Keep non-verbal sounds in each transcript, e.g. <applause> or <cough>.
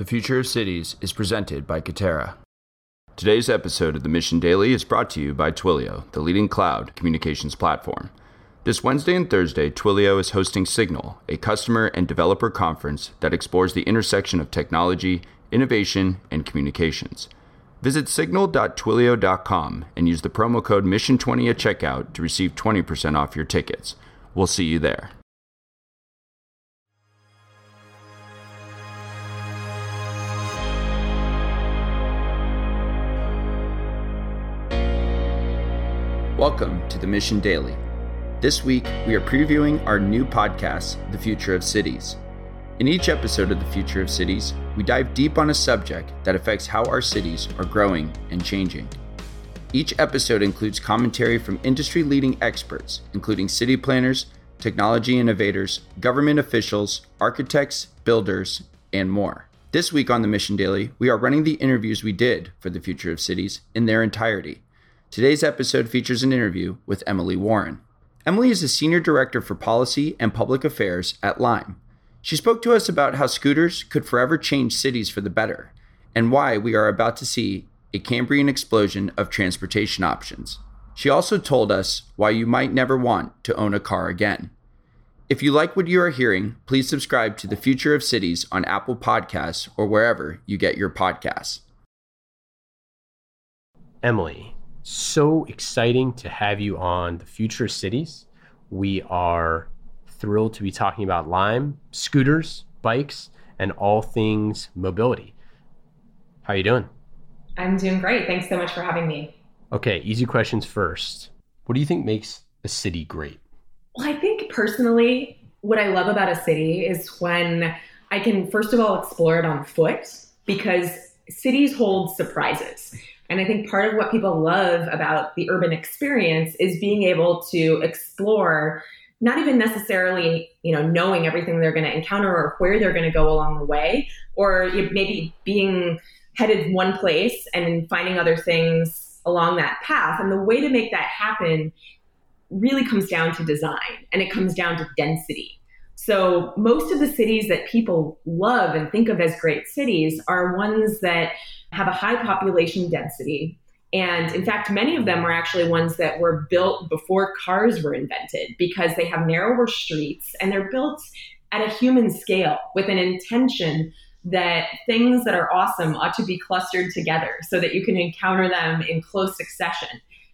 The Future of Cities is presented by Katerra. Today's episode of the Mission Daily is brought to you by Twilio, the leading cloud communications platform. This Wednesday and Thursday, Twilio is hosting Signal, a customer and developer conference that explores the intersection of technology, innovation, and communications. Visit signal.twilio.com and use the promo code MISSION20 at checkout to receive 20% off your tickets. We'll see you there. Welcome to the Mission Daily. This week, we are previewing our new podcast, The Future of Cities. In each episode of The Future of Cities, we dive deep on a subject that affects how our cities are growing and changing. Each episode includes commentary from industry leading experts, including city planners, technology innovators, government officials, architects, builders, and more. This week on the Mission Daily, we are running the interviews we did for the Future of Cities in their entirety. Today's episode features an interview with Emily Warren. Emily is a Senior Director for Policy and Public Affairs at Lime. She spoke to us about how scooters could forever change cities for the better, and why we are about to see a Cambrian explosion of transportation options. She also told us why you might never want to own a car again. If you like what you are hearing, please subscribe to The Future of Cities on Apple Podcasts or wherever you get your podcasts. Emily, so exciting to have you on the Future Cities. We are thrilled to be talking about Lime, scooters, bikes, and all things mobility. How are you doing? I'm doing great. Thanks so much for having me. Okay, easy questions first. What do you think makes a city great? Well, I think personally, what I love about a city is when I can, first of all, explore it on foot because cities hold surprises. And I think part of what people love about the urban experience is being able to explore not even necessarily, you know, knowing everything they're going to encounter or where they're going to go along the way, or maybe being headed one place and finding other things along that path. And the way to make that happen really comes down to design and it comes down to density. So most of the cities that people love and think of as great cities are ones that have a high population density. And in fact, many of them are actually ones that were built before cars were invented because they have narrower streets and they're built at a human scale with an intention that things that are awesome ought to be clustered together so that you can encounter them in close succession.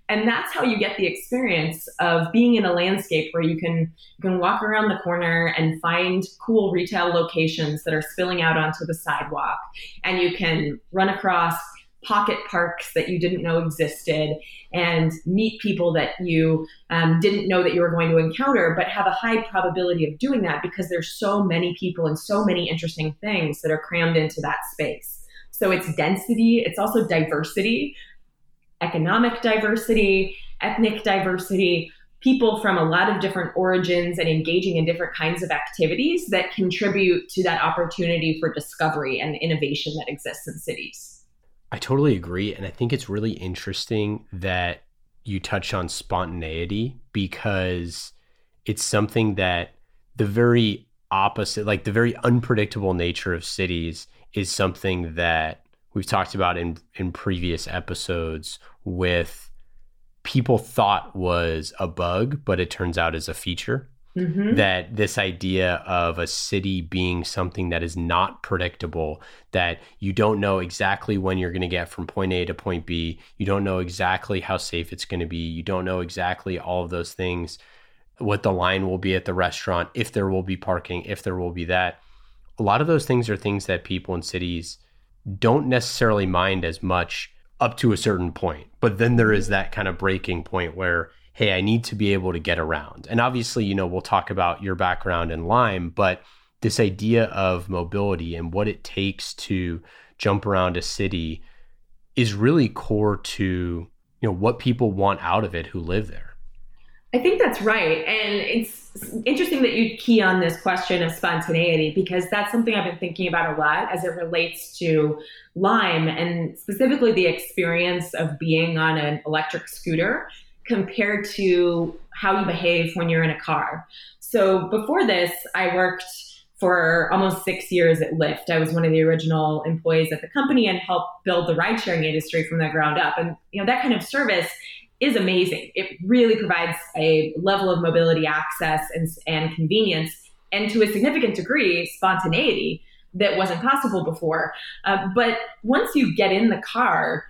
And that's how you get the experience of being in a landscape where you can you can walk around the corner and find cool retail locations that are spilling out onto the sidewalk and you can run across pocket parks that you didn't know existed and meet people that you um, didn't know that you were going to encounter, but have a high probability of doing that because there's so many people and so many interesting things that are crammed into that space. So it's density, it's also diversity, economic diversity, ethnic diversity, people from a lot of different origins and engaging in different kinds of activities that contribute to that opportunity for discovery and innovation that exists in cities. I totally agree. And I think it's really interesting that you touch on spontaneity because it's something that the very opposite, like the very unpredictable nature of cities, is something that we've talked about in, in previous episodes with people thought was a bug, but it turns out is a feature. Mm-hmm. That this idea of a city being something that is not predictable, that you don't know exactly when you're going to get from point A to point B, you don't know exactly how safe it's going to be, you don't know exactly all of those things, what the line will be at the restaurant, if there will be parking, if there will be that. A lot of those things are things that people in cities don't necessarily mind as much up to a certain point. But then there is that kind of breaking point where hey, I need to be able to get around. And obviously, you know, we'll talk about your background in Lime, but this idea of mobility and what it takes to jump around a city is really core to, you know, what people want out of it who live there. I think that's right. And it's interesting that you key on this question of spontaneity because that's something I've been thinking about a lot as it relates to Lime and specifically the experience of being on an electric scooter compared to how you behave when you're in a car. So before this, I worked for almost six years at Lyft. I was one of the original employees at the company and helped build the ride sharing industry from the ground up. And you know that kind of service is amazing. It really provides a level of mobility access and, and convenience, and to a significant degree, spontaneity that wasn't possible before. Uh, but once you get in the car,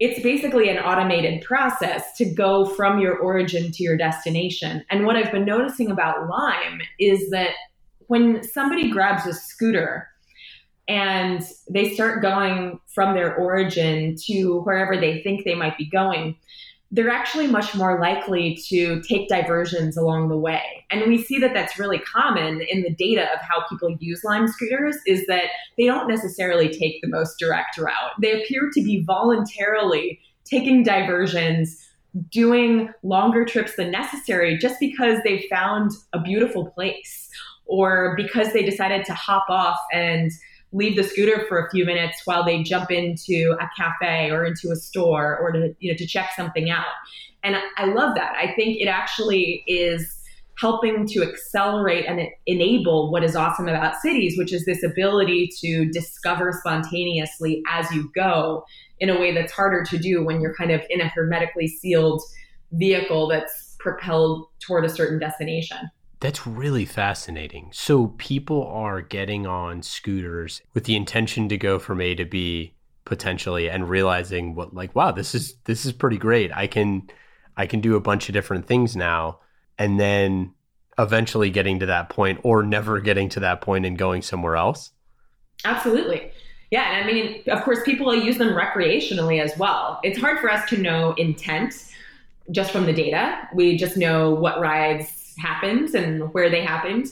it's basically an automated process to go from your origin to your destination. And what I've been noticing about Lime is that when somebody grabs a scooter and they start going from their origin to wherever they think they might be going, they're actually much more likely to take diversions along the way. And we see that that's really common in the data of how people use Lime scooters is that they don't necessarily take the most direct route. They appear to be voluntarily taking diversions, doing longer trips than necessary just because they found a beautiful place or because they decided to hop off and leave the scooter for a few minutes while they jump into a cafe or into a store or to you know to check something out. And I love that. I think it actually is helping to accelerate and enable what is awesome about cities, which is this ability to discover spontaneously as you go in a way that's harder to do when you're kind of in a hermetically sealed vehicle that's propelled toward a certain destination. That's really fascinating. So people are getting on scooters with the intention to go from A to B potentially and realizing what like wow, this is this is pretty great. I can I can do a bunch of different things now and then eventually getting to that point or never getting to that point and going somewhere else. Absolutely. Yeah, and I mean, of course, people use them recreationally as well. It's hard for us to know intent just from the data. We just know what rides happened and where they happened.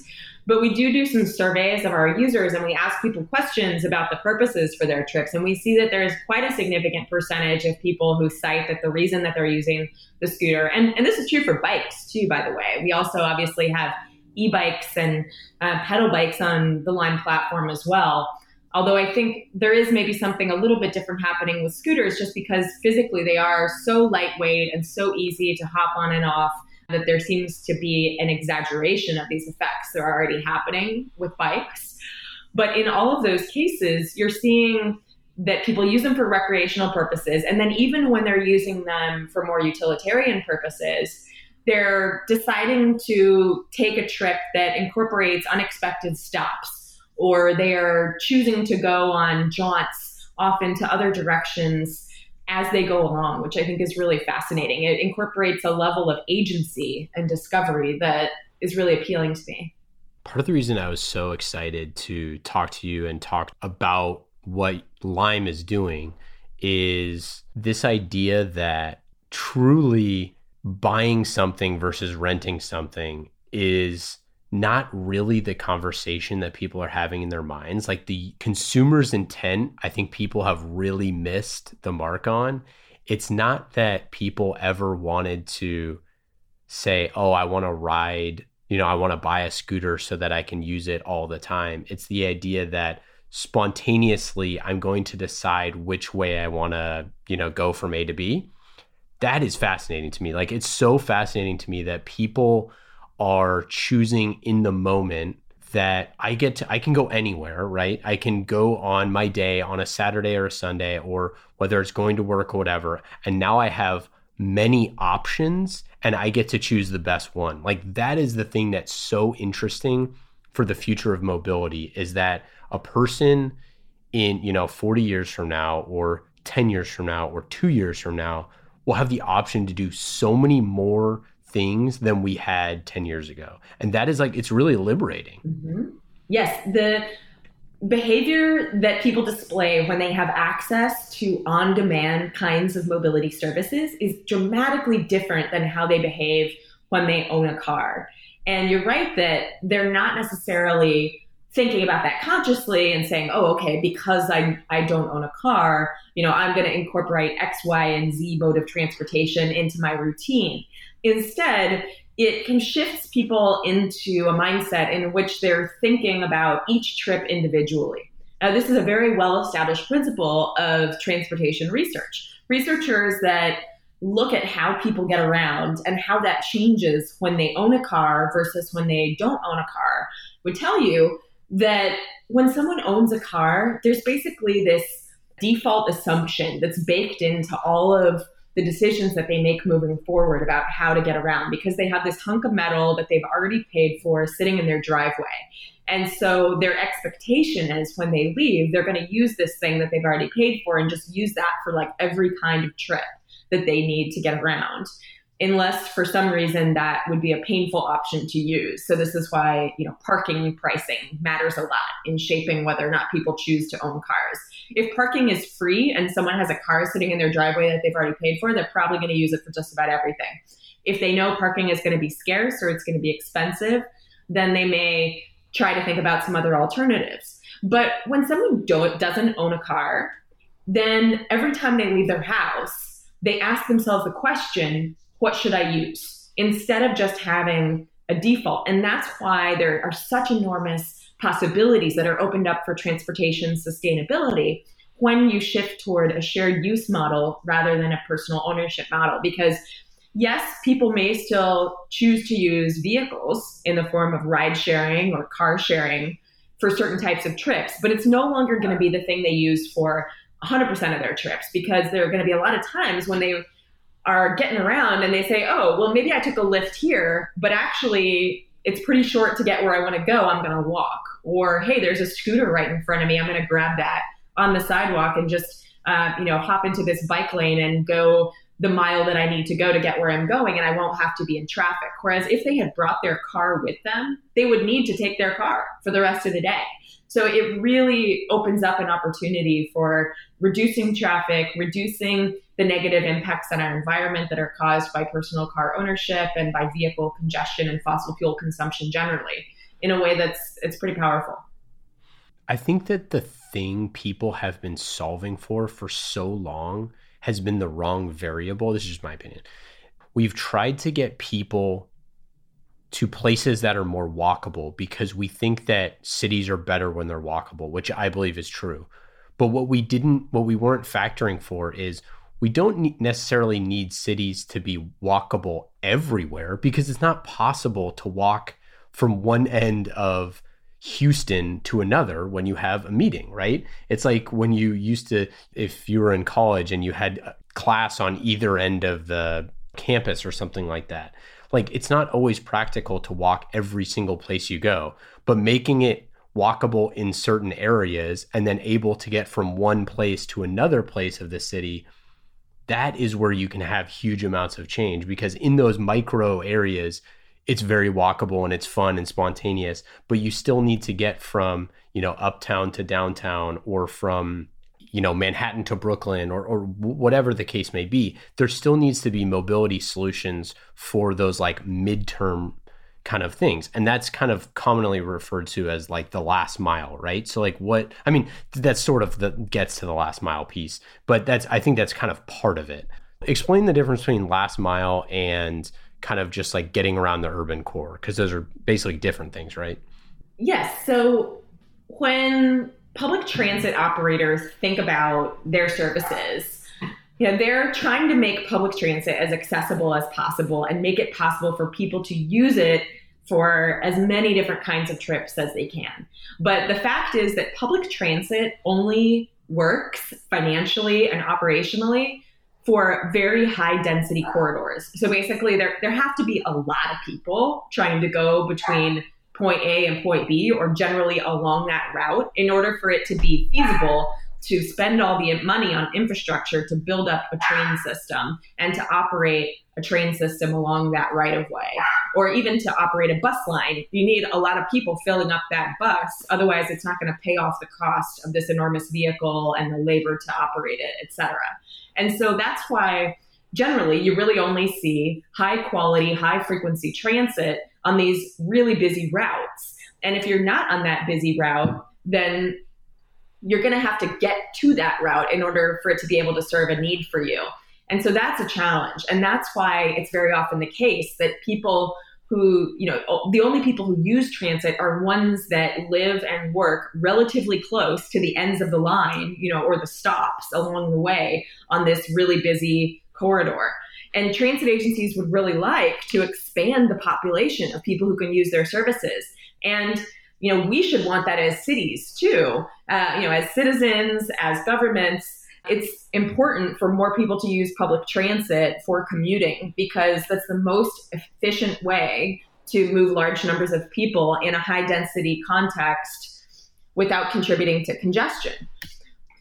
But we do do some surveys of our users and we ask people questions about the purposes for their trips. And we see that there is quite a significant percentage of people who cite that the reason that they're using the scooter, and, and this is true for bikes too, by the way. We also obviously have e bikes and uh, pedal bikes on the Lime platform as well. Although I think there is maybe something a little bit different happening with scooters just because physically they are so lightweight and so easy to hop on and off that there seems to be an exaggeration of these effects that are already happening with bikes. But in all of those cases, you're seeing that people use them for recreational purposes. And then even when they're using them for more utilitarian purposes, they're deciding to take a trip that incorporates unexpected stops, or they're choosing to go on jaunts off into other directions as they go along, which I think is really fascinating. It incorporates a level of agency and discovery that is really appealing to me. Part of the reason I was so excited to talk to you and talk about what Lime is doing is this idea that truly buying something versus renting something is not really the conversation that people are having in their minds. Like the consumer's intent, I think people have really missed the mark on. It's not that people ever wanted to say, oh, I want to ride, you know, I want to buy a scooter so that I can use it all the time. It's the idea that spontaneously I'm going to decide which way I want to, you know, go from A to B. That is fascinating to me. Like it's so fascinating to me that people are choosing in the moment that I get to I can go anywhere, right? I can go on my day on a Saturday or a Sunday or whether it's going to work or whatever. And now I have many options and I get to choose the best one. Like that is the thing that's so interesting for the future of mobility is that a person in, you know, 40 years from now or 10 years from now or 2 years from now will have the option to do so many more things than we had 10 years ago. And that is like, it's really liberating. Mm-hmm. Yes. The behavior that people display when they have access to on demand kinds of mobility services is dramatically different than how they behave when they own a car. And you're right that they're not necessarily thinking about that consciously and saying, oh, okay, because I, I don't own a car, you know, I'm going to incorporate X, Y, and Z mode of transportation into my routine. Instead, it can shift people into a mindset in which they're thinking about each trip individually. Now, this is a very well established principle of transportation research. Researchers that look at how people get around and how that changes when they own a car versus when they don't own a car would tell you that when someone owns a car, there's basically this default assumption that's baked into all of the decisions that they make moving forward about how to get around because they have this hunk of metal that they've already paid for sitting in their driveway. And so their expectation is when they leave, they're going to use this thing that they've already paid for and just use that for like every kind of trip that they need to get around unless for some reason that would be a painful option to use. So this is why, you know, parking pricing matters a lot in shaping whether or not people choose to own cars. If parking is free and someone has a car sitting in their driveway that they've already paid for, they're probably going to use it for just about everything. If they know parking is going to be scarce or it's going to be expensive, then they may try to think about some other alternatives. But when someone doesn't own a car, then every time they leave their house, they ask themselves the question, what should I use? Instead of just having a default. And that's why there are such enormous possibilities that are opened up for transportation sustainability when you shift toward a shared use model rather than a personal ownership model. Because yes, people may still choose to use vehicles in the form of ride sharing or car sharing for certain types of trips, but it's no longer going to be the thing they use for 100% of their trips because there are going to be a lot of times when they are getting around and they say, oh, well, maybe I took a Lyft here, but actually it's pretty short to get where I want to go. I'm going to walk. Or, hey, there's a scooter right in front of me. I'm going to grab that on the sidewalk and just, uh, you know, hop into this bike lane and go the mile that I need to go to get where I'm going, and I won't have to be in traffic. Whereas if they had brought their car with them, they would need to take their car for the rest of the day. So it really opens up an opportunity for reducing traffic, reducing the negative impacts on our environment that are caused by personal car ownership and by vehicle congestion and fossil fuel consumption generally in a way that's it's pretty powerful. I think that the thing people have been solving for for so long has been the wrong variable. This is just my opinion. We've tried to get people to places that are more walkable because we think that cities are better when they're walkable, which I believe is true. But what we didn't, what we weren't factoring for is we don't necessarily need cities to be walkable everywhere because it's not possible to walk from one end of Houston to another when you have a meeting, right? It's like when you used to, if you were in college and you had class on either end of the campus or something like that. Like it's not always practical to walk every single place you go, but making it walkable in certain areas and then able to get from one place to another place of the city that is where you can have huge amounts of change because in those micro areas it's very walkable and it's fun and spontaneous but you still need to get from you know uptown to downtown or from you know manhattan to brooklyn or, or whatever the case may be there still needs to be mobility solutions for those like midterm kind of things. And that's kind of commonly referred to as like the last mile right? So like what i mean that's sort of the gets to the last mile piece but that's i think that's kind of part of it. Explain the difference between last mile and kind of just like getting around the urban core because those are basically different things right? Yes. So when public transit operators think about their services you know, they're trying to make public transit as accessible as possible and make it possible for people to use it for as many different kinds of trips as they can. But the fact is that public transit only works financially and operationally for very high density corridors. So basically there there have to be a lot of people trying to go between point A and point B or generally along that route in order for it to be feasible to spend all the money on infrastructure to build up a train system and to operate a train system along that right of way, or even to operate a bus line. You need a lot of people filling up that bus. Otherwise, it's not going to pay off the cost of this enormous vehicle and the labor to operate it, et cetera. And so that's why generally you really only see high quality, high frequency transit on these really busy routes. And if you're not on that busy route, then you're going to have to get to that route in order for it to be able to serve a need for you. And so that's a challenge. And that's why it's very often the case that people who, you know, the only people who use transit are ones that live and work relatively close to the ends of the line, you know, or the stops along the way on this really busy corridor. And transit agencies would really like to expand the population of people who can use their services. And you know, we should want that as cities too. Uh, you know, as citizens, as governments, it's important for more people to use public transit for commuting because that's the most efficient way to move large numbers of people in a high density context without contributing to congestion.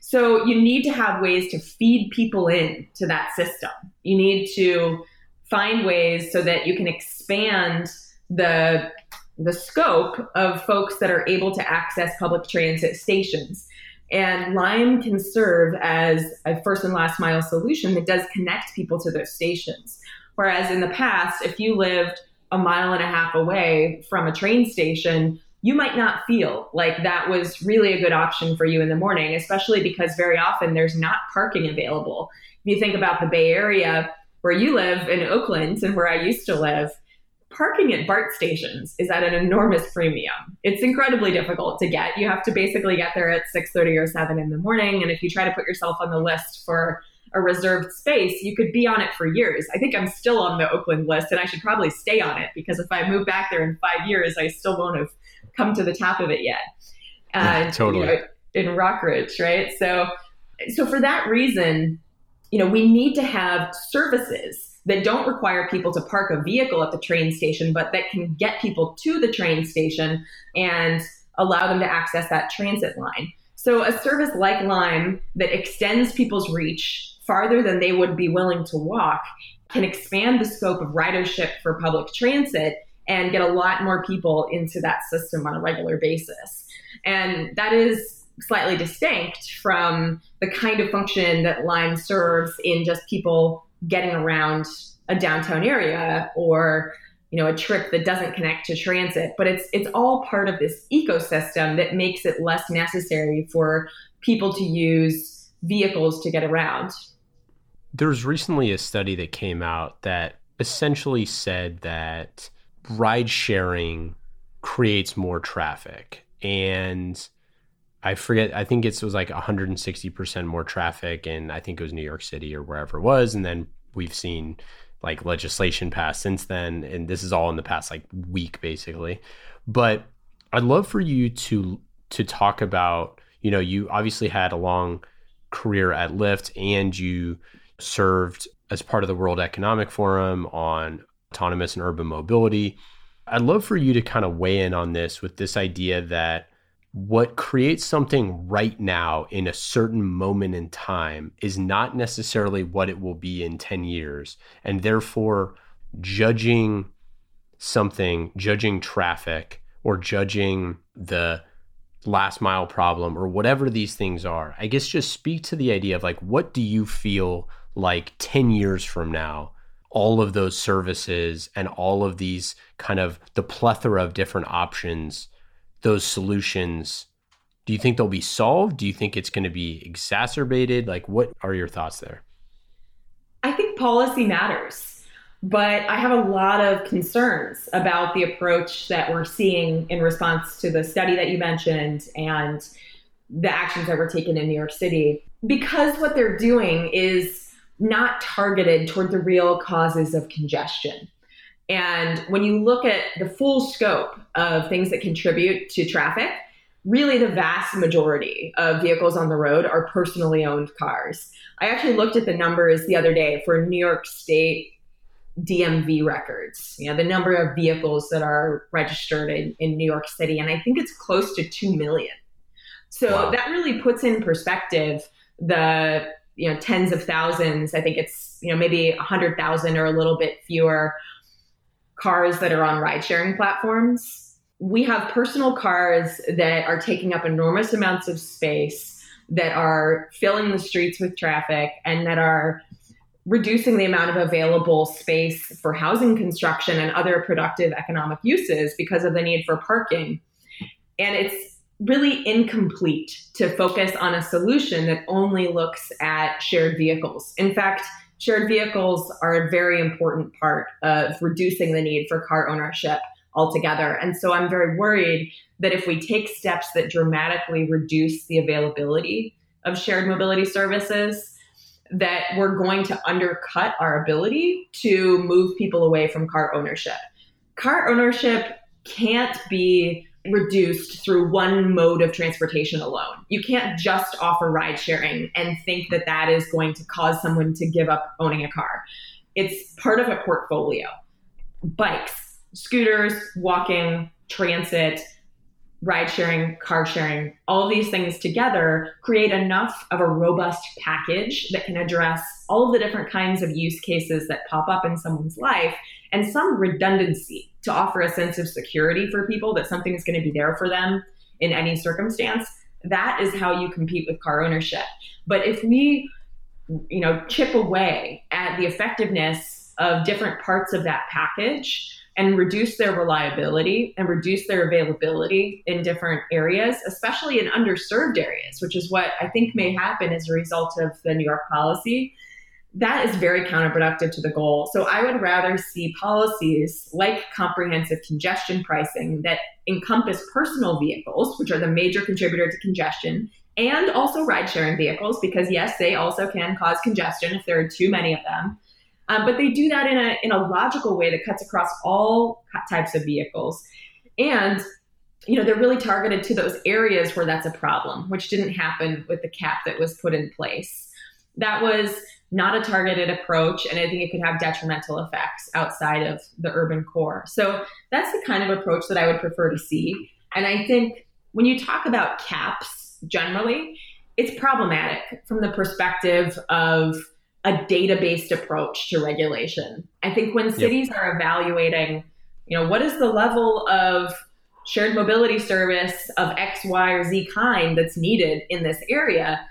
So you need to have ways to feed people in to that system. You need to find ways so that you can expand the the scope of folks that are able to access public transit stations. And Lime can serve as a first and last mile solution that does connect people to those stations. Whereas in the past, if you lived a mile and a half away from a train station, you might not feel like that was really a good option for you in the morning, especially because very often there's not parking available. If you think about the Bay Area, where you live in Oakland and where I used to live, parking at BART stations is at an enormous premium. It's incredibly difficult to get. You have to basically get there at 6:30 or 7 in the morning and if you try to put yourself on the list for a reserved space, you could be on it for years. I think I'm still on the Oakland list and I should probably stay on it because if I move back there in 5 years, I still won't have come to the top of it yet. Uh, totally. You know, in Rockridge, right? So so for that reason, you know, we need to have services that don't require people to park a vehicle at the train station, but that can get people to the train station and allow them to access that transit line. So, a service like Lime that extends people's reach farther than they would be willing to walk can expand the scope of ridership for public transit and get a lot more people into that system on a regular basis. And that is slightly distinct from the kind of function that Lime serves in just people getting around a downtown area or you know a trip that doesn't connect to transit but it's it's all part of this ecosystem that makes it less necessary for people to use vehicles to get around there's recently a study that came out that essentially said that ride sharing creates more traffic and I forget. I think it was like 160 percent more traffic, and I think it was New York City or wherever it was. And then we've seen like legislation passed since then, and this is all in the past like week, basically. But I'd love for you to to talk about. You know, you obviously had a long career at Lyft, and you served as part of the World Economic Forum on autonomous and urban mobility. I'd love for you to kind of weigh in on this with this idea that what creates something right now in a certain moment in time is not necessarily what it will be in 10 years. And therefore, judging something, judging traffic, or judging the last mile problem, or whatever these things are, I guess just speak to the idea of like, what do you feel like 10 years from now? All of those services and all of these kind of the plethora of different options those solutions do you think they'll be solved? Do you think it's going to be exacerbated? Like what are your thoughts there? I think policy matters but i have a lot of concerns about the approach that we're seeing in response to the study that you mentioned and the actions that were taken in new york city. Because what they're doing is not targeted toward the real causes of congestion and when you look at the full scope of things that contribute to traffic, really the vast majority of vehicles on the road are personally owned cars. I actually looked at the numbers the other day for New York State DMV records, you know, the number of vehicles that are registered in, in New York City, and I think it's close to 2 million. So wow. that really puts in perspective the you know tens of thousands. I think it's you know maybe 100,000 or a little bit fewer cars that are on ride sharing platforms. We have personal cars that are taking up enormous amounts of space, that are filling the streets with traffic, and that are reducing the amount of available space for housing construction and other productive economic uses because of the need for parking. And it's really incomplete to focus on a solution that only looks at shared vehicles. In fact, shared vehicles are a very important part of reducing the need for car ownership altogether. And so I'm very worried that if we take steps that dramatically reduce the availability of shared mobility services, that we're going to undercut our ability to move people away from car ownership. Car ownership can't be reduced through one mode of transportation alone. You can't just offer ride sharing and think that that is going to cause someone to give up owning a car. It's part of a portfolio. Bikes, scooters, walking, transit, ride sharing, car sharing, all these things together create enough of a robust package that can address all of the different kinds of use cases that pop up in someone's life and some redundancy to offer a sense of security for people that something is going to be there for them in any circumstance. That is how you compete with car ownership. But if we, you know, chip away at the effectiveness of different parts of that package, and reduce their reliability and reduce their availability in different areas, especially in underserved areas, which is what I think may happen as a result of the New York policy. That is very counterproductive to the goal. So I would rather see policies like comprehensive congestion pricing that encompass personal vehicles, which are the major contributor to congestion, and also ride sharing vehicles, because yes, they also can cause congestion if there are too many of them um, but they do that in a in a logical way that cuts across all types of vehicles, and you know they're really targeted to those areas where that's a problem, which didn't happen with the cap that was put in place. That was not a targeted approach, and I think it could have detrimental effects outside of the urban core. So that's the kind of approach that I would prefer to see. And I think when you talk about caps generally, it's problematic from the perspective of a data-based approach to regulation. I think when cities yep. are evaluating, you know, what is the level of shared mobility service of X, Y, or Z kind that's needed in this area,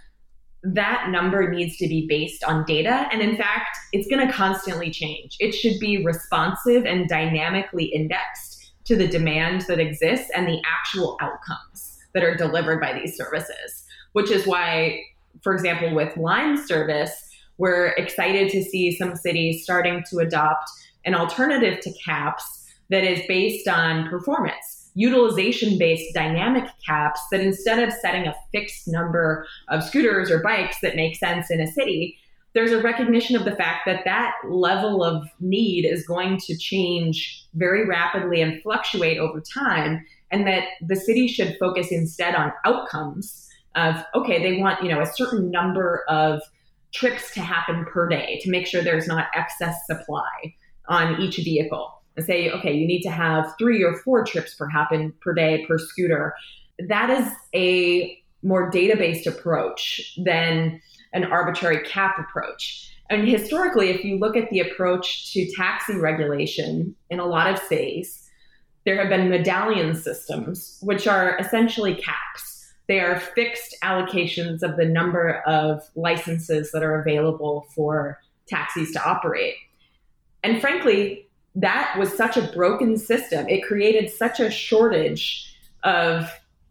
that number needs to be based on data. And in fact, it's going to constantly change. It should be responsive and dynamically indexed to the demand that exists and the actual outcomes that are delivered by these services, which is why, for example, with Lime service, we're excited to see some cities starting to adopt an alternative to caps that is based on performance, utilization based dynamic caps that instead of setting a fixed number of scooters or bikes that make sense in a city, there's a recognition of the fact that that level of need is going to change very rapidly and fluctuate over time and that the city should focus instead on outcomes of okay they want you know a certain number of trips to happen per day to make sure there's not excess supply on each vehicle and say, okay, you need to have three or four trips per happen per day per scooter. That is a more data based approach than an arbitrary cap approach. And historically, if you look at the approach to taxi regulation in a lot of cities, there have been medallion systems, which are essentially caps they are fixed allocations of the number of licenses that are available for taxis to operate. And frankly, that was such a broken system. It created such a shortage of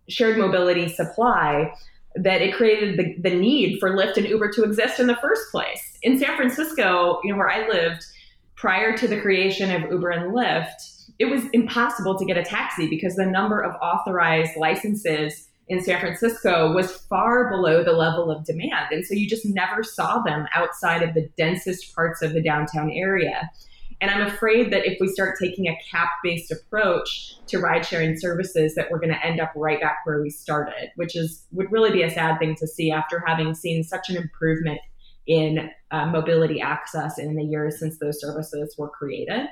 shared mobility supply that it created the, the need for Lyft and Uber to exist in the first place. In San Francisco, you know, where I lived, prior to the creation of Uber and Lyft, it was impossible to get a taxi because the number of authorized licenses in San Francisco was far below the level of demand. And so you just never saw them outside of the densest parts of the downtown area. And I'm afraid that if we start taking a cap based approach to ride sharing services, that we're going to end up right back where we started, which is would really be a sad thing to see after having seen such an improvement in uh, mobility access in the years since those services were created.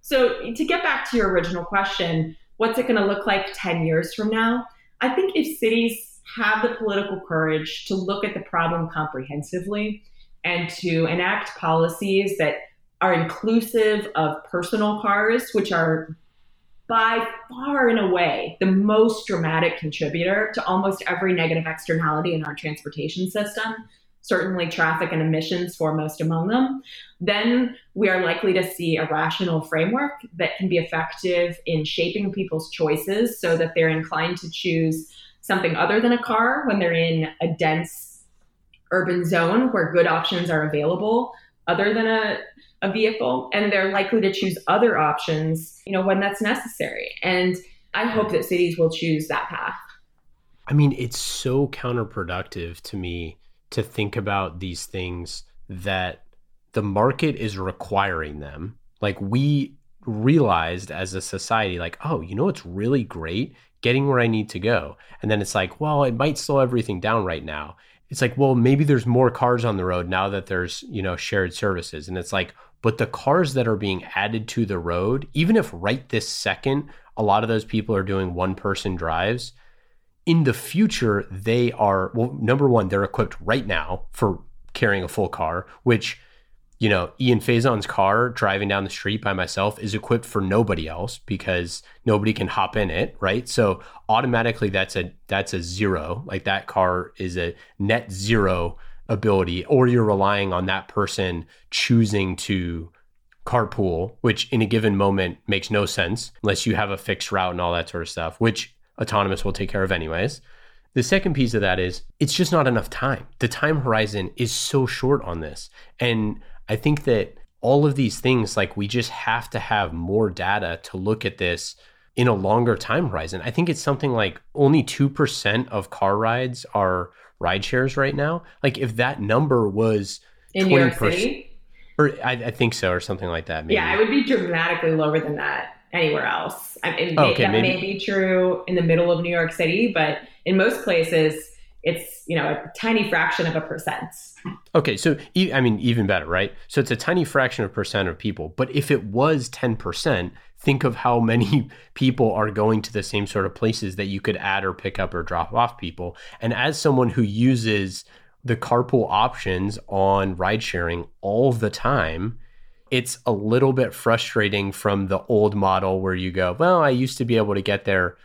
So, to get back to your original question, what's it going to look like 10 years from now? I think if cities have the political courage to look at the problem comprehensively and to enact policies that are inclusive of personal cars, which are by far and away the most dramatic contributor to almost every negative externality in our transportation system, certainly traffic and emissions foremost among them, then we are likely to see a rational framework that can be effective in shaping people's choices so that they're inclined to choose something other than a car when they're in a dense urban zone where good options are available other than a, a vehicle and they're likely to choose other options you know when that's necessary and i hope that cities will choose that path i mean it's so counterproductive to me to think about these things that the market is requiring them. Like we realized as a society, like, oh, you know it's really great? Getting where I need to go. And then it's like, well, it might slow everything down right now. It's like, well, maybe there's more cars on the road now that there's, you know, shared services. And it's like, but the cars that are being added to the road, even if right this second, a lot of those people are doing one person drives, in the future, they are, well, number one, they're equipped right now for carrying a full car, which you know, Ian Faison's car driving down the street by myself is equipped for nobody else because nobody can hop in it, right? So automatically that's a that's a zero. Like that car is a net zero ability or you're relying on that person choosing to carpool, which in a given moment makes no sense unless you have a fixed route and all that sort of stuff, which autonomous will take care of anyways. The second piece of that is it's just not enough time. The time horizon is so short on this. And I think that all of these things, like we just have to have more data to look at this in a longer time horizon. I think it's something like only 2% of car rides are ride shares right now. Like if that number was in New York City, or I, I, think so, or something like that. Maybe. Yeah, it would be dramatically lower than that anywhere else. I mean, oh, okay, that maybe. may be true in the middle of New York City, but in most places, it's you know a tiny fraction of a percent. Okay, so I mean even better, right? So it's a tiny fraction of percent of people, but if it was ten percent, think of how many <laughs> people are going to the same sort of places that you could add or pick up or drop off people. And as someone who uses the carpool options on ride sharing all the time, it's a little bit frustrating from the old model where you go, well, I used to be able to get there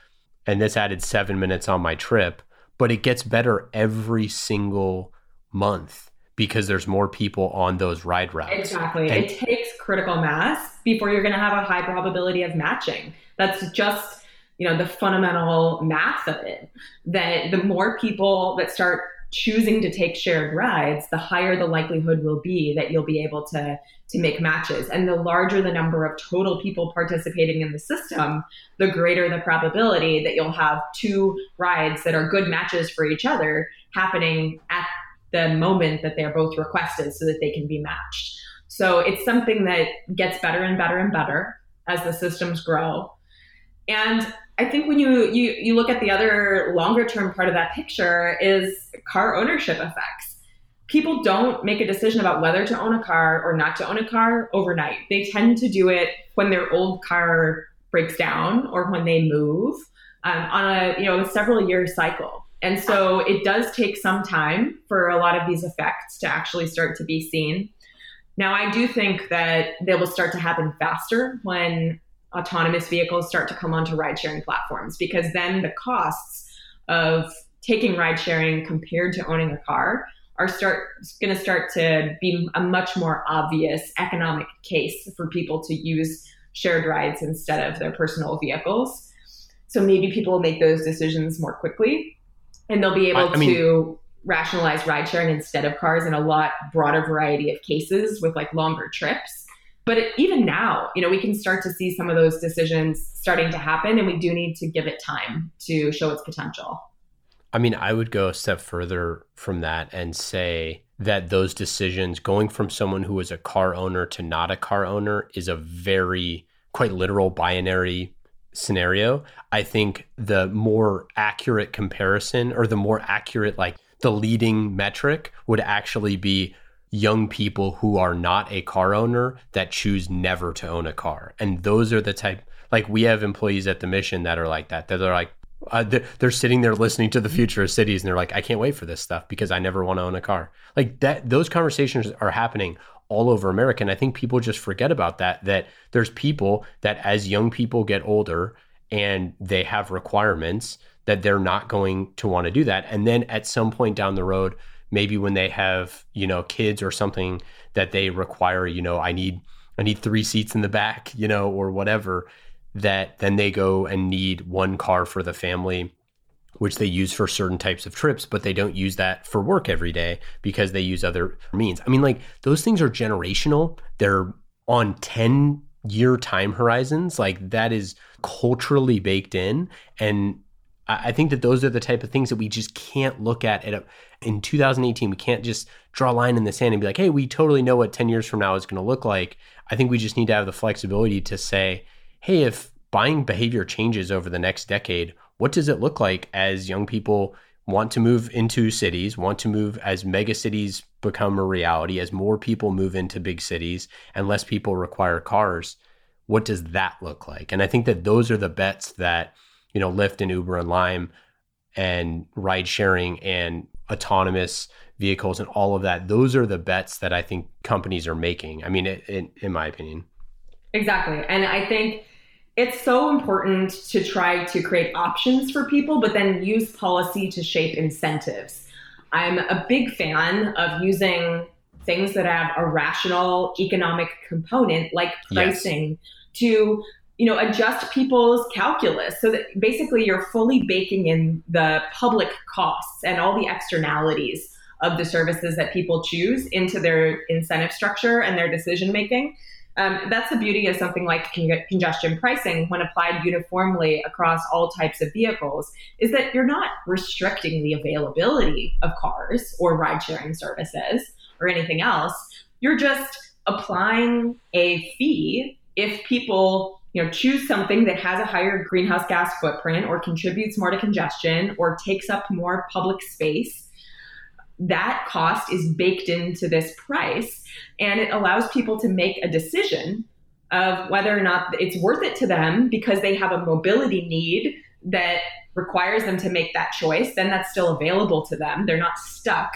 and this added seven minutes on my trip but it gets better every single month because there's more people on those ride routes. Exactly. And it takes critical mass before you're going to have a high probability of matching. That's just, you know, the fundamental math of it. That the more people that start choosing to take shared rides, the higher the likelihood will be that you'll be able to to make matches. And the larger the number of total people participating in the system, the greater the probability that you'll have two rides that are good matches for each other happening at the moment that they're both requested so that they can be matched. So it's something that gets better and better and better as the systems grow. And I think when you, you you look at the other longer term part of that picture is car ownership effects. People don't make a decision about whether to own a car or not to own a car overnight. They tend to do it when their old car breaks down or when they move um, on a you know several year cycle. And so it does take some time for a lot of these effects to actually start to be seen. Now, I do think that they will start to happen faster when autonomous vehicles start to come onto ride sharing platforms because then the costs of taking ride sharing compared to owning a car are start going to start to be a much more obvious economic case for people to use shared rides instead of their personal vehicles. So maybe people will make those decisions more quickly and they'll be able I, I mean, to rationalize ride sharing instead of cars in a lot broader variety of cases with like longer trips but even now, you know, we can start to see some of those decisions starting to happen, and we do need to give it time to show its potential. I mean, I would go a step further from that and say that those decisions, going from someone who is a car owner to not a car owner, is a very quite literal binary scenario. I think the more accurate comparison or the more accurate, like the leading metric would actually be young people who are not a car owner that choose never to own a car. And those are the type, like we have employees at the mission that are like that, that are like, uh, they're, they're sitting there listening to the future of cities and they're like, I can't wait for this stuff because I never want to own a car. Like that, those conversations are happening all over America. And I think people just forget about that, that there's people that as young people get older and they have requirements that they're not going to want to do that. And then at some point down the road, maybe when they have you know kids or something that they require you know i need i need three seats in the back you know or whatever that then they go and need one car for the family which they use for certain types of trips but they don't use that for work every day because they use other means i mean like those things are generational they're on 10 year time horizons like that is culturally baked in and I think that those are the type of things that we just can't look at, at in 2018. We can't just draw a line in the sand and be like, hey, we totally know what 10 years from now is going to look like. I think we just need to have the flexibility to say, hey, if buying behavior changes over the next decade, what does it look like as young people want to move into cities, want to move as mega cities become a reality, as more people move into big cities and less people require cars? What does that look like? And I think that those are the bets that, you know, Lyft and Uber and Lime and ride sharing and autonomous vehicles and all of that those are the bets that i think companies are making i mean it, it, in my opinion exactly and i think it's so important to try to create options for people but then use policy to shape incentives i'm a big fan of using things that have a rational economic component like pricing yes. to you know adjust people's calculus so that basically you're fully baking in the public costs and all the externalities of the services that people choose into their incentive structure and their decision making um, that's the beauty of something like con- congestion pricing when applied uniformly across all types of vehicles is that you're not restricting the availability of cars or ride sharing services or anything else you're just applying a fee if people you know, choose something that has a higher greenhouse gas footprint or contributes more to congestion or takes up more public space. That cost is baked into this price and it allows people to make a decision of whether or not it's worth it to them because they have a mobility need that requires them to make that choice, then that's still available to them. They're not stuck.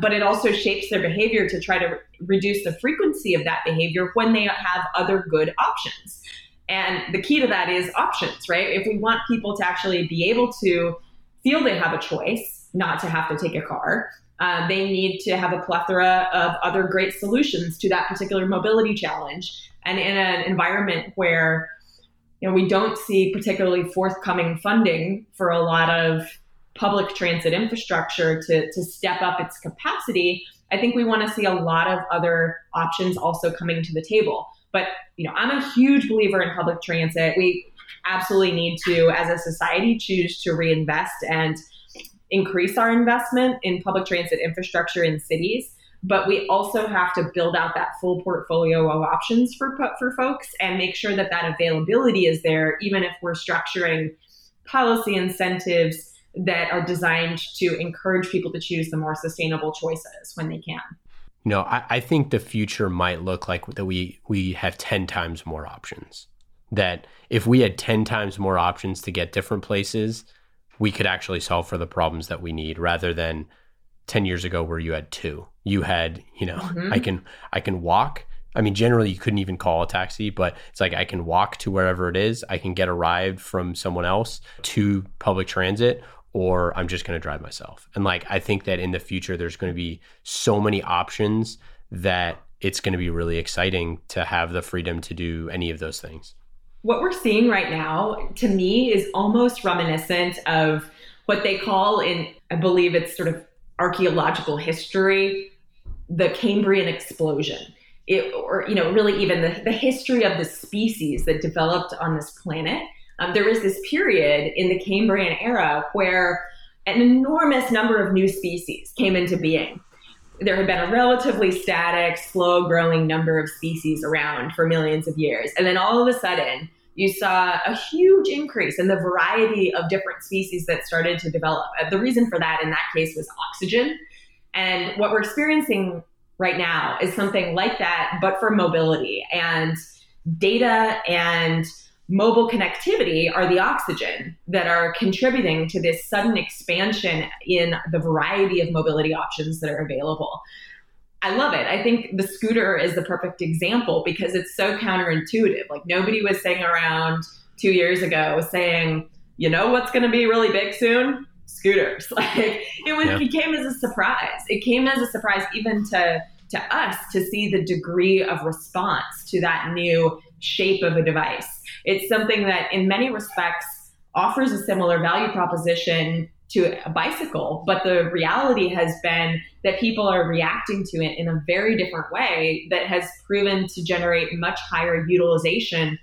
But it also shapes their behavior to try to reduce the frequency of that behavior when they have other good options. And the key to that is options, right? If we want people to actually be able to feel they have a choice, not to have to take a car, uh, they need to have a plethora of other great solutions to that particular mobility challenge. And in an environment where you know, we don't see particularly forthcoming funding for a lot of public transit infrastructure to, to step up its capacity, I think we want to see a lot of other options also coming to the table. But you know, I'm a huge believer in public transit. We absolutely need to, as a society, choose to reinvest and increase our investment in public transit infrastructure in cities. But we also have to build out that full portfolio of options for for folks and make sure that that availability is there, even if we're structuring policy incentives that are designed to encourage people to choose the more sustainable choices when they can. No, I, I think the future might look like that we we have 10 times more options. That if we had 10 times more options to get different places, we could actually solve for the problems that we need rather than 10 years ago where you had two. You had, you know, mm-hmm. I can I can walk. I mean, generally you couldn't even call a taxi, but it's like I can walk to wherever it is. I can get a ride from someone else to public transit or I'm just going to drive myself. And like, I think that in the future, there's going to be so many options that it's going to be really exciting to have the freedom to do any of those things. What we're seeing right now, to me, is almost reminiscent of what they call in, I believe it's sort of archaeological history, the Cambrian explosion. It, or, you know, really even the, the history of the species that developed on this planet um, there was this period in the Cambrian era where an enormous number of new species came into being. There had been a relatively static, slow growing number of species around for millions of years. And then all of a sudden, you saw a huge increase in the variety of different species that started to develop. Uh, the reason for that in that case was oxygen. And what we're experiencing right now is something like that, but for mobility and data and mobile connectivity are the oxygen that are contributing to this sudden expansion in the variety of mobility options that are available. I love it. I think the scooter is the perfect example because it's so counterintuitive. Like nobody was saying around two years ago saying, you know what's going to be really big soon? Scooters. <laughs> Like it was, yeah. it came as a surprise. It came as a surprise even to to us to see the degree of response to that new shape of a device. It's something that, in many respects, offers a similar value proposition to a bicycle, but the reality has been that people are reacting to it in a very different way that has proven to generate much higher utilization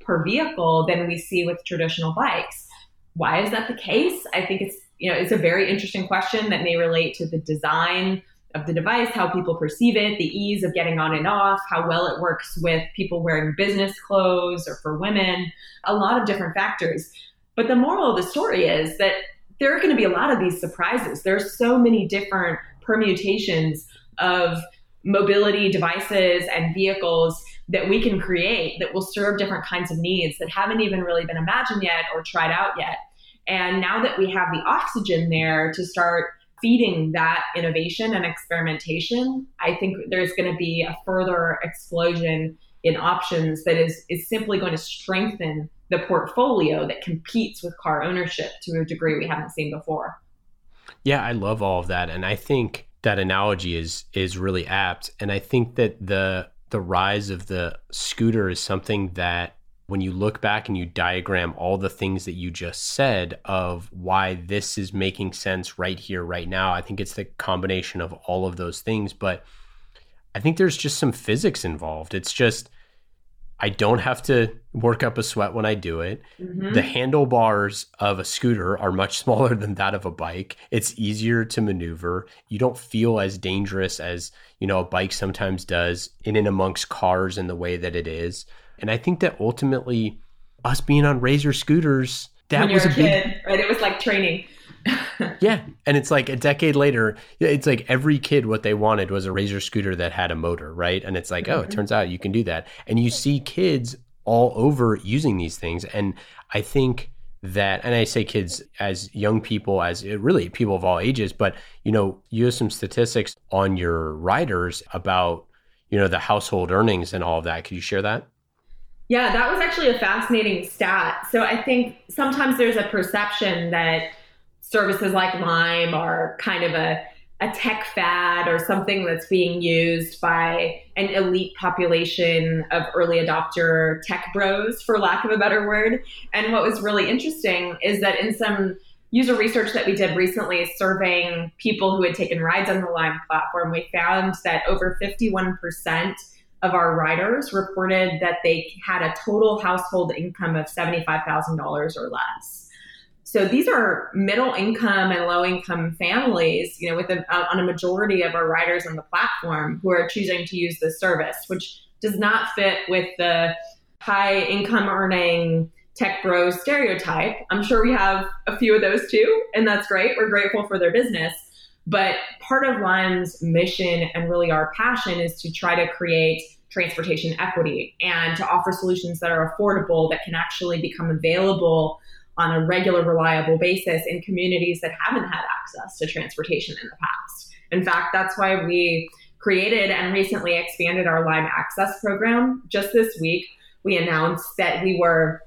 per vehicle than we see with traditional bikes. Why is that the case? I think it's you know it's a very interesting question that may relate to the design of the device, how people perceive it, the ease of getting on and off, how well it works with people wearing business clothes or for women, a lot of different factors. But the moral of the story is that there are going to be a lot of these surprises. There are so many different permutations of mobility devices and vehicles that we can create that will serve different kinds of needs that haven't even really been imagined yet or tried out yet. And now that we have the oxygen there to start feeding that innovation and experimentation, I think there's going to be a further explosion in options that is, is simply going to strengthen the portfolio that competes with car ownership to a degree we haven't seen before. Yeah, I love all of that. And I think that analogy is is really apt. And I think that the the rise of the scooter is something that when you look back and you diagram all the things that you just said of why this is making sense right here, right now, I think it's the combination of all of those things. But I think there's just some physics involved. It's just, I don't have to work up a sweat when I do it. Mm-hmm. The handlebars of a scooter are much <laughs> smaller than that of a bike. It's easier to maneuver. You don't feel as dangerous as, you know, a bike sometimes does in and amongst cars in the way that it is. And I think that ultimately, us being on Razor scooters, that was a, a kid, big, right? It was like training. <laughs> yeah, and it's like a decade later, it's like every kid what they wanted was a Razor scooter that had a motor, right? And it's like, mm-hmm. oh, it mm-hmm. turns out you can do that. And you see kids all over using these things, and I think that and i say kids as young people as really people of all ages but you know you have some statistics on your riders about you know the household earnings and all of that could you share that yeah, that was actually a fascinating stat. So I think sometimes there's a perception that services like Lime are kind of a, a tech fad or something that's being used by an elite population of early adopter tech bros, for lack of a better word. And what was really interesting is that in some user research that we did recently surveying people who had taken rides on the Lime platform, we found that over 51% of our riders reported that they had a total household income of $75,000 or less. So these are middle income and low income families, you know, with a, on a majority of our riders on the platform who are choosing to use this service, which does not fit with the high income earning tech bro stereotype. I'm sure we have a few of those too, and that's great. We're grateful for their business. But part of Lime's mission and really our passion is to try to create transportation equity and to offer solutions that are affordable that can actually become available on a regular, reliable basis in communities that haven't had access to transportation in the past. In fact, that's why we created and recently expanded our Lime Access program. Just this week, we announced that we were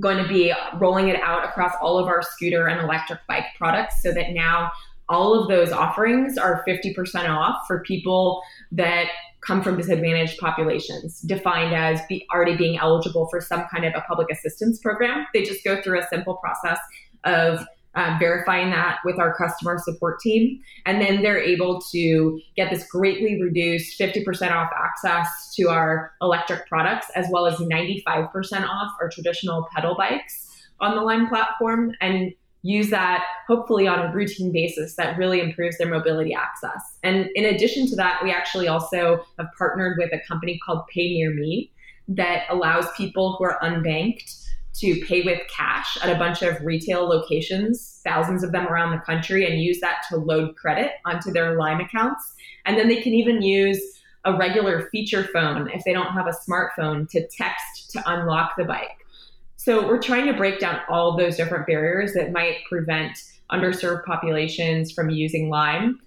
going to be rolling it out across all of our scooter and electric bike products so that now all of those offerings are 50% off for people that come from disadvantaged populations, defined as be already being eligible for some kind of a public assistance program. They just go through a simple process of um, verifying that with our customer support team. And then they're able to get this greatly reduced 50% off access to our electric products, as well as 95% off our traditional pedal bikes on the Lime platform. And use that hopefully on a routine basis that really improves their mobility access. And in addition to that, we actually also have partnered with a company called PayNearMe that allows people who are unbanked to pay with cash at a bunch of retail locations, thousands of them around the country, and use that to load credit onto their Lime accounts. And then they can even use a regular feature phone if they don't have a smartphone to text to unlock the bike. So we're trying to break down all those different barriers that might prevent underserved populations from using Lime.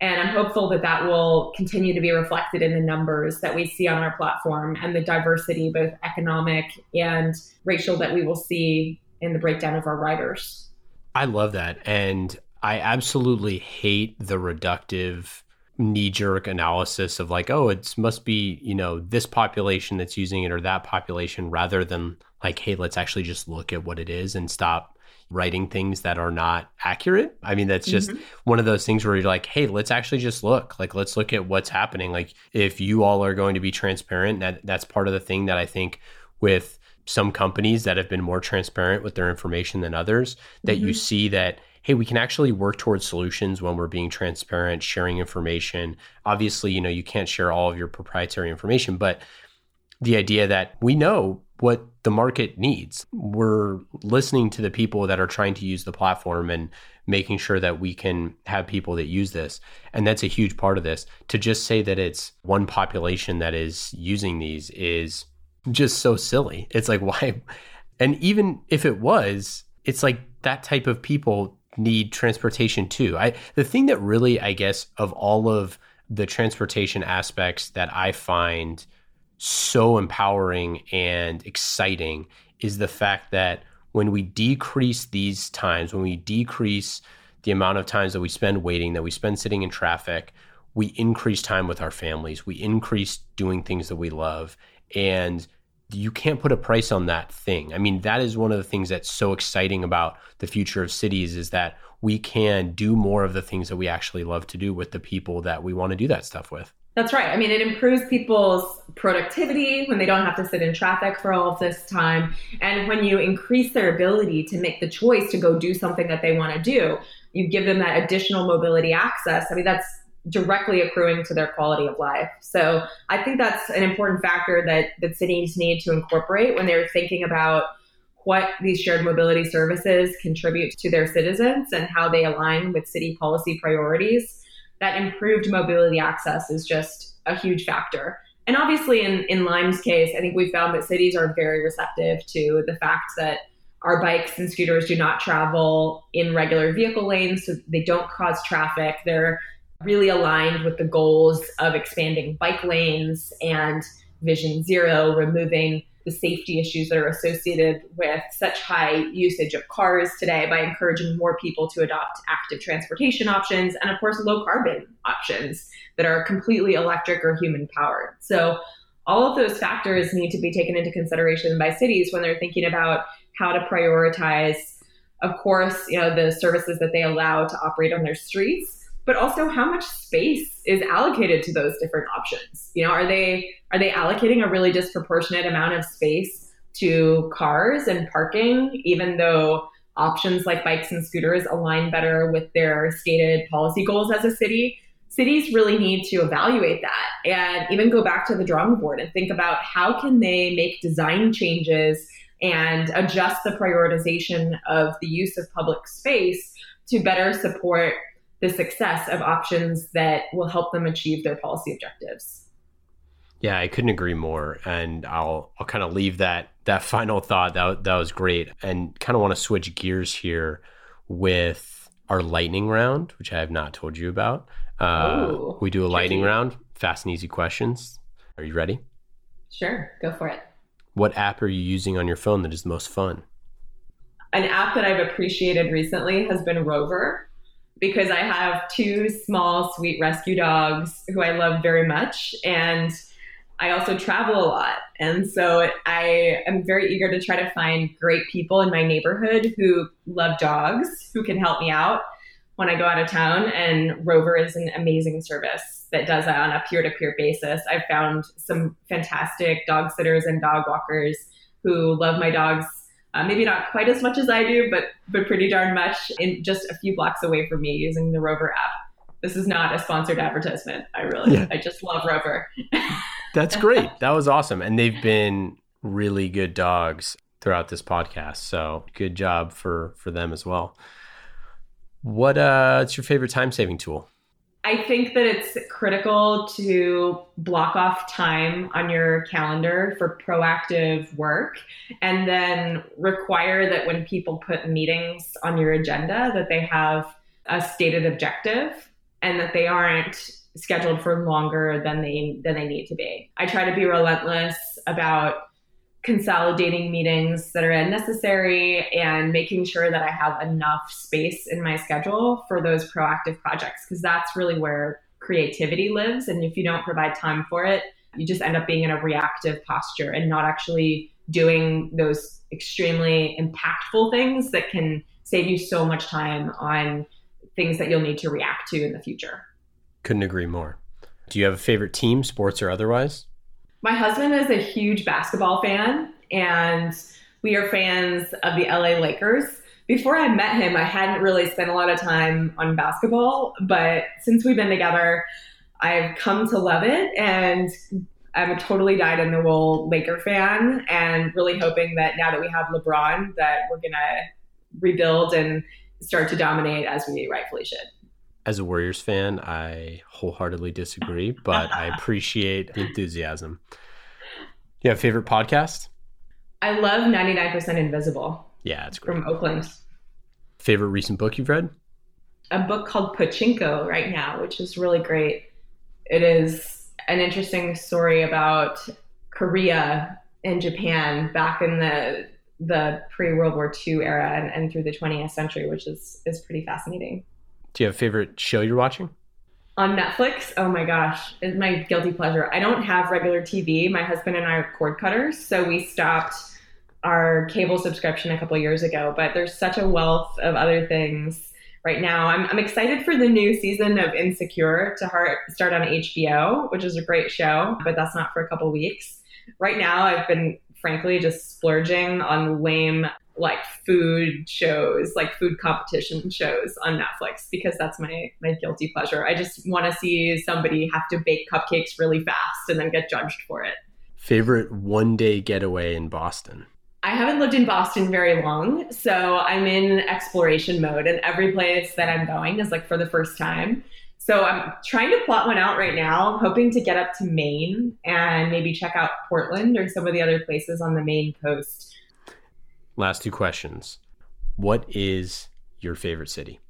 And I'm hopeful that that will continue to be reflected in the numbers that we see on our platform and the diversity, both economic and racial, that we will see in the breakdown of our riders. I love that. And I absolutely hate the reductive knee jerk analysis of like, oh, it must be, you know, this population that's using it or that population rather than like, hey, let's actually just look at what it is and stop writing things that are not accurate. I mean, that's just mm-hmm. one of those things where you're like, hey, let's actually just look. Like, let's look at what's happening. Like, if you all are going to be transparent, that that's part of the thing that I think with some companies that have been more transparent with their information than others, that mm-hmm. you see that hey, we can actually work towards solutions when we're being transparent, sharing information. Obviously, you know, you can't share all of your proprietary information, but the idea that we know what the market needs. We're listening to the people that are trying to use the platform and making sure that we can have people that use this. And that's a huge part of this. To just say that it's one population that is using these is just so silly. It's like, <laughs> why? And even if it was, it's like that type of people need transportation too. I the thing that really, I guess, of all of the transportation aspects that I find so empowering and exciting is the fact that when we decrease these times, when we decrease the amount of times that we spend waiting, that we spend sitting in traffic, we increase time with our families, we increase doing things that we love. And you can't put a price on that thing. I mean, that is one of the things that's so exciting about the future of cities is that we can do more of the things that we actually love to do with the people that we want to do that stuff with. That's right. I mean, it improves people's productivity when they don't have to sit in traffic for all of this time. And when you increase their ability to make the choice to go do something that they want to do, you give them that additional mobility access. I mean, that's directly accruing to their quality of life. So I think that's an important factor that, that cities need to incorporate when they're thinking about what these shared mobility services contribute to their citizens and how they align with city policy priorities that improved mobility access is just a huge factor. And obviously, in, in Lime's case, I think we found that cities are very receptive to the fact that our bikes and scooters do not travel in regular vehicle lanes, so they don't cause traffic. They're really aligned with the goals of expanding bike lanes and Vision Zero, removing the safety issues that are associated with such high usage of cars today by encouraging more people to adopt active transportation options and, of course, low carbon options that are completely electric or human powered. So, all of those factors need to be taken into consideration by cities when they're thinking about how to prioritize, of course, you know, the services that they allow to operate on their streets but also how much space is allocated to those different options? You know are they are they allocating a really disproportionate amount of space to cars and parking even though options like bikes and scooters align better with their stated policy goals as a city? Cities really need to evaluate that and even go back to the drawing board and think about how can they make design changes and adjust the prioritization of the use of public space to better support the success of options that will help them achieve their policy objectives. Yeah, I couldn't agree more. And I'll I'll kind of leave that that <laughs> final thought. That that was great. And kind of want to switch gears here with our lightning round, which I have not told you about. Uh, Ooh, we do a lightning round, fast and easy questions. Are you ready? Sure, go for it. What app are you using on your phone that is the most fun? An app that I've appreciated recently has been Rover because I have two small, sweet rescue dogs who I love very much. And I also travel a lot. And so I am very eager to try to find great people in my neighborhood who love dogs, who can help me out when I go out of town. And Rover is an amazing service that does that on a peer to peer basis. I've found some fantastic dog sitters and dog walkers who love my dogs uh, maybe not quite as much as I do, but but pretty darn much in just a few blocks away from me using the Rover app. This is not a sponsored advertisement. I really, yeah. I just love Rover. <laughs> That's great. That was awesome, and they've been really good dogs throughout this podcast. So good job for for them as well. What uh, what's your favorite time saving tool? I think that it's critical to block off time on your calendar for proactive work and then require that when people put meetings on your agenda that they have a stated objective and that they aren't scheduled for longer than they than they need to be. I try to be relentless about consolidating meetings that are unnecessary and making sure that I have enough space in my schedule for those proactive projects because that's really where creativity lives. And if you don't provide time for it, you just end up being in a reactive posture and not actually doing those extremely impactful things that can save you so much time on things that you'll need to react to in the future. Couldn't agree more. Do you have a favorite team, sports or otherwise? My husband is a huge basketball fan, and we are fans of the LA Lakers. before I met him, I hadn't really spent a lot of time on basketball, but since we've been together, I've come to love it and I'm a totally dyed in the wool Laker fan and really hoping that now that we have LeBron that we're going to rebuild and start to dominate as we rightfully should. As a Warriors fan, I wholeheartedly disagree, <laughs> but I appreciate the enthusiasm. You have a favorite podcast? I love 99% Invisible. Yeah, it's great. From Oakland. Favorite recent book you've read? A book called Pachinko right now, which is really great. It is an interesting story about Korea and Japan back in the the pre World War II era and, and through the 20th century, which is is pretty fascinating. Do you have a favorite show you're watching? On Netflix, oh my gosh, it's my guilty pleasure. I don't have regular TV. My husband and I are cord cutters, so we stopped our cable subscription a couple years ago. But there's such a wealth of other things right now. I'm, I'm excited for the new season of Insecure to heart, start on HBO, which is a great show, but that's not for a couple weeks. Right now, I've been frankly just splurging on lame like food shows, like food competition shows on Netflix because that's my my guilty pleasure. I just want to see somebody have to bake cupcakes really fast and then get judged for it. Favorite one day getaway in Boston? I haven't lived in Boston very long, so I'm in exploration mode, and every place that I'm going is like for the first time. So I'm trying to plot one out right now, hoping to get up to Maine and maybe check out Portland or some of the other places on the Maine coast. Last two questions. What is your favorite city?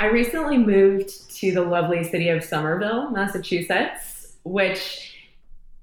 I recently moved to the lovely city of Somerville, Massachusetts, which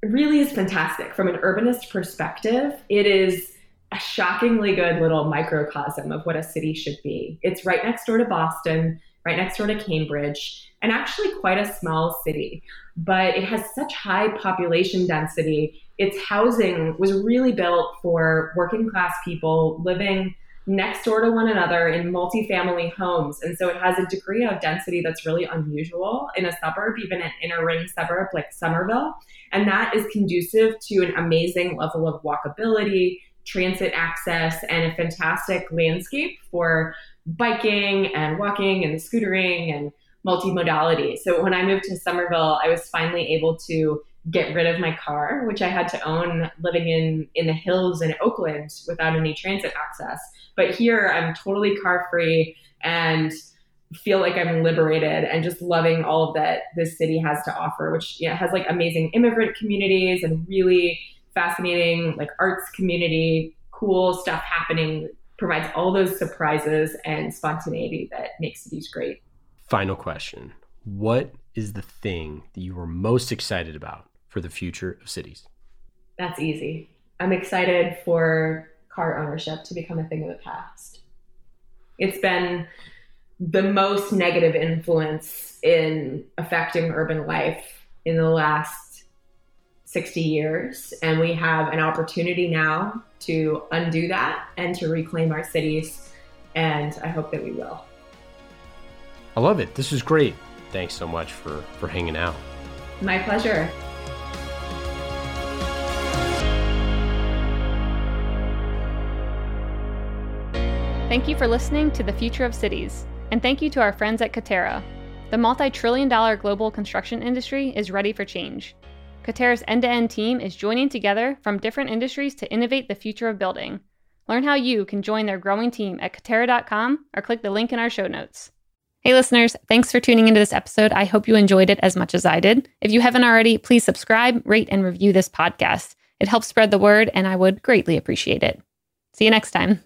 really is fantastic from an urbanist perspective. It is a shockingly good little microcosm of what a city should be. It's right next door to Boston, right next door to Cambridge, and actually quite a small city. But it has such high population density. Its housing was really built for working class people living next door to one another in multifamily homes. And so it has a degree of density that's really unusual in a suburb, even an inner ring suburb like Somerville. And that is conducive to an amazing level of walkability, transit access, and a fantastic landscape for biking and walking and scootering and multimodality. So when I moved to Somerville, I was finally able to get rid of my car, which I had to own living in in the hills in Oakland without any transit access. But here I'm totally car free and feel like I'm liberated and just loving all that this city has to offer, which you know, has like amazing immigrant communities and really fascinating like arts community, cool stuff happening, provides all those surprises and spontaneity that makes cities great. Final question. What is the thing that you are most excited about for the future of cities? That's easy. I'm excited for car ownership to become a thing of the past. It's been the most negative influence in affecting urban life in the last 60 years. And we have an opportunity now to undo that and to reclaim our cities. And I hope that we will. I love it. This is great. Thanks so much for, for hanging out. My pleasure. Thank you for listening to The Future of Cities, and thank you to our friends at Katerra. The multi trillion dollar global construction industry is ready for change. Katerra's end to end team is joining together from different industries to innovate the future of building. Learn how you can join their growing team at Katerra.com or click the link in our show notes. Hey, listeners, thanks for tuning into this episode. I hope you enjoyed it as much as I did. If you haven't already, please subscribe, rate, and review this podcast. It helps spread the word, and I would greatly appreciate it. See you next time.